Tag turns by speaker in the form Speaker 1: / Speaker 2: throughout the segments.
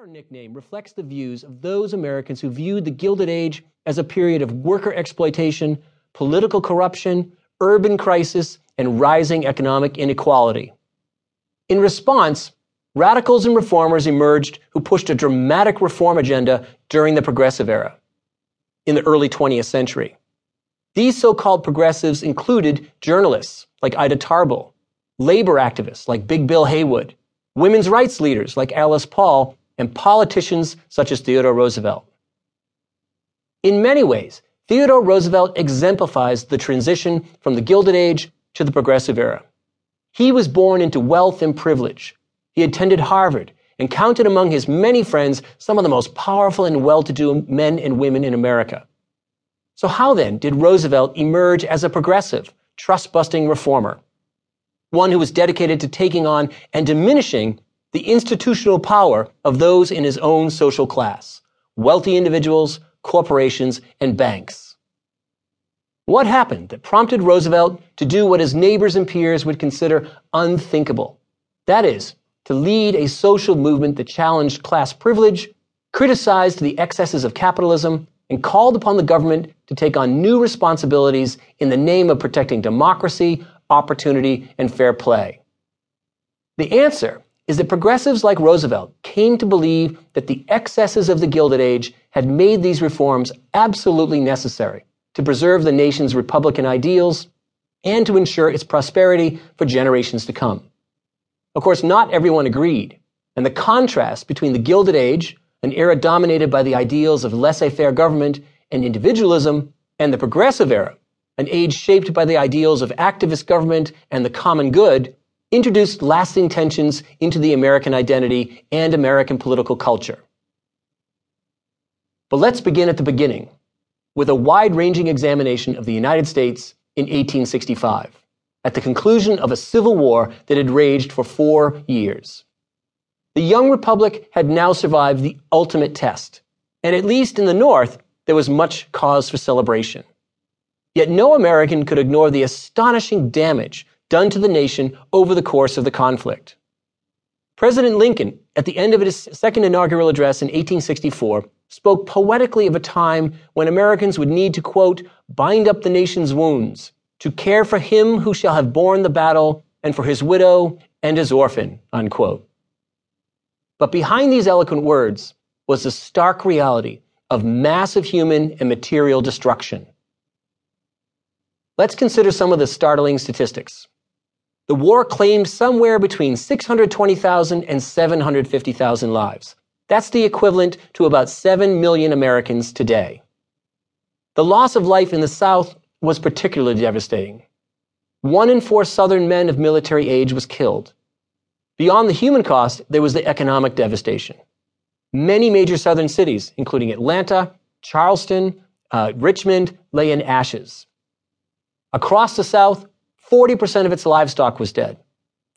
Speaker 1: latter nickname reflects the views of those Americans who viewed the Gilded Age as a period of worker exploitation, political corruption, urban crisis, and rising economic inequality. In response, radicals and reformers emerged who pushed a dramatic reform agenda during the progressive era in the early 20th century. These so-called progressives included journalists like Ida Tarbell, labor activists like Big Bill Haywood, women's rights leaders like Alice Paul, and politicians such as Theodore Roosevelt. In many ways, Theodore Roosevelt exemplifies the transition from the Gilded Age to the Progressive Era. He was born into wealth and privilege. He attended Harvard and counted among his many friends some of the most powerful and well-to-do men and women in America. So how then did Roosevelt emerge as a progressive, trust-busting reformer? One who was dedicated to taking on and diminishing the institutional power of those in his own social class, wealthy individuals, corporations, and banks. What happened that prompted Roosevelt to do what his neighbors and peers would consider unthinkable? That is, to lead a social movement that challenged class privilege, criticized the excesses of capitalism, and called upon the government to take on new responsibilities in the name of protecting democracy, opportunity, and fair play. The answer is that progressives like Roosevelt came to believe that the excesses of the Gilded Age had made these reforms absolutely necessary to preserve the nation's Republican ideals and to ensure its prosperity for generations to come. Of course, not everyone agreed, and the contrast between the Gilded Age, an era dominated by the ideals of laissez-faire government and individualism, and the Progressive Era, an age shaped by the ideals of activist government and the common good, introduced lasting tensions into the American identity and American political culture. But let's begin at the beginning with a wide-ranging examination of the United States in 1865 at the conclusion of a civil war that had raged for four years. The young republic had now survived the ultimate test, and at least in the North, there was much cause for celebration. Yet no American could ignore the astonishing damage done to the nation over the course of the conflict. President Lincoln, at the end of his second inaugural address in 1864, spoke poetically of a time when Americans would need to, quote, bind up the nation's wounds, to care for him who shall have borne the battle and for his widow and his orphan, unquote. But behind these eloquent words was the stark reality of massive human and material destruction. Let's consider some of the startling statistics. The war claimed somewhere between 620,000 and 750,000 lives. That's the equivalent to about 7 million Americans today. The loss of life in the South was particularly devastating. One in four Southern men of military age was killed. Beyond the human cost, there was the economic devastation. Many major Southern cities, including Atlanta, Charleston, uh, Richmond, lay in ashes. Across the South, 40% of its livestock was dead.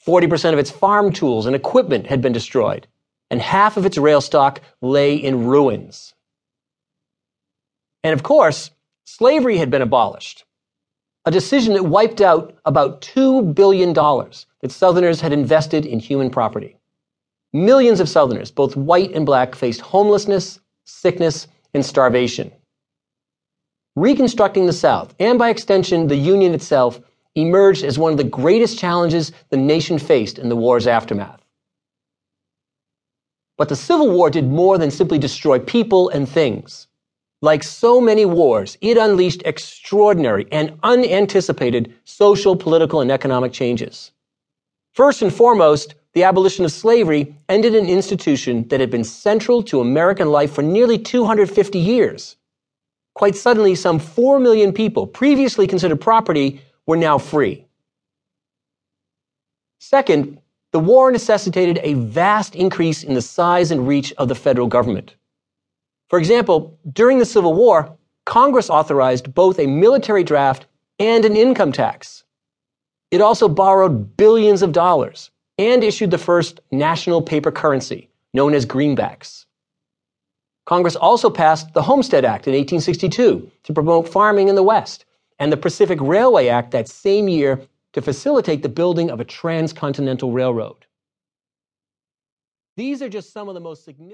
Speaker 1: 40% of its farm tools and equipment had been destroyed, and half of its rail stock lay in ruins. And of course, Slavery had been abolished, a decision that wiped out about $2 billion that Southerners had invested in human property. Millions of Southerners, both white and black, faced homelessness, sickness, and starvation. Reconstructing the South, and by extension, the Union itself, emerged as one of the greatest challenges the nation faced in the war's aftermath. But the Civil War did more than simply destroy people and things. Like so many wars, it unleashed extraordinary and unanticipated social, political, and economic changes. First and foremost, the abolition of slavery ended an institution that had been central to American life for nearly 250 years. Quite suddenly, some 4 million people previously considered property were now free. Second, the war necessitated a vast increase in the size and reach of the federal government. For example, during the Civil War, Congress authorized both a military draft and an income tax. It also borrowed billions of dollars and issued the first national paper currency, known as greenbacks. Congress also passed the Homestead Act in 1862 to promote farming in the West, and the Pacific Railway Act that same year to facilitate the building of a transcontinental railroad. These are just some of the most significant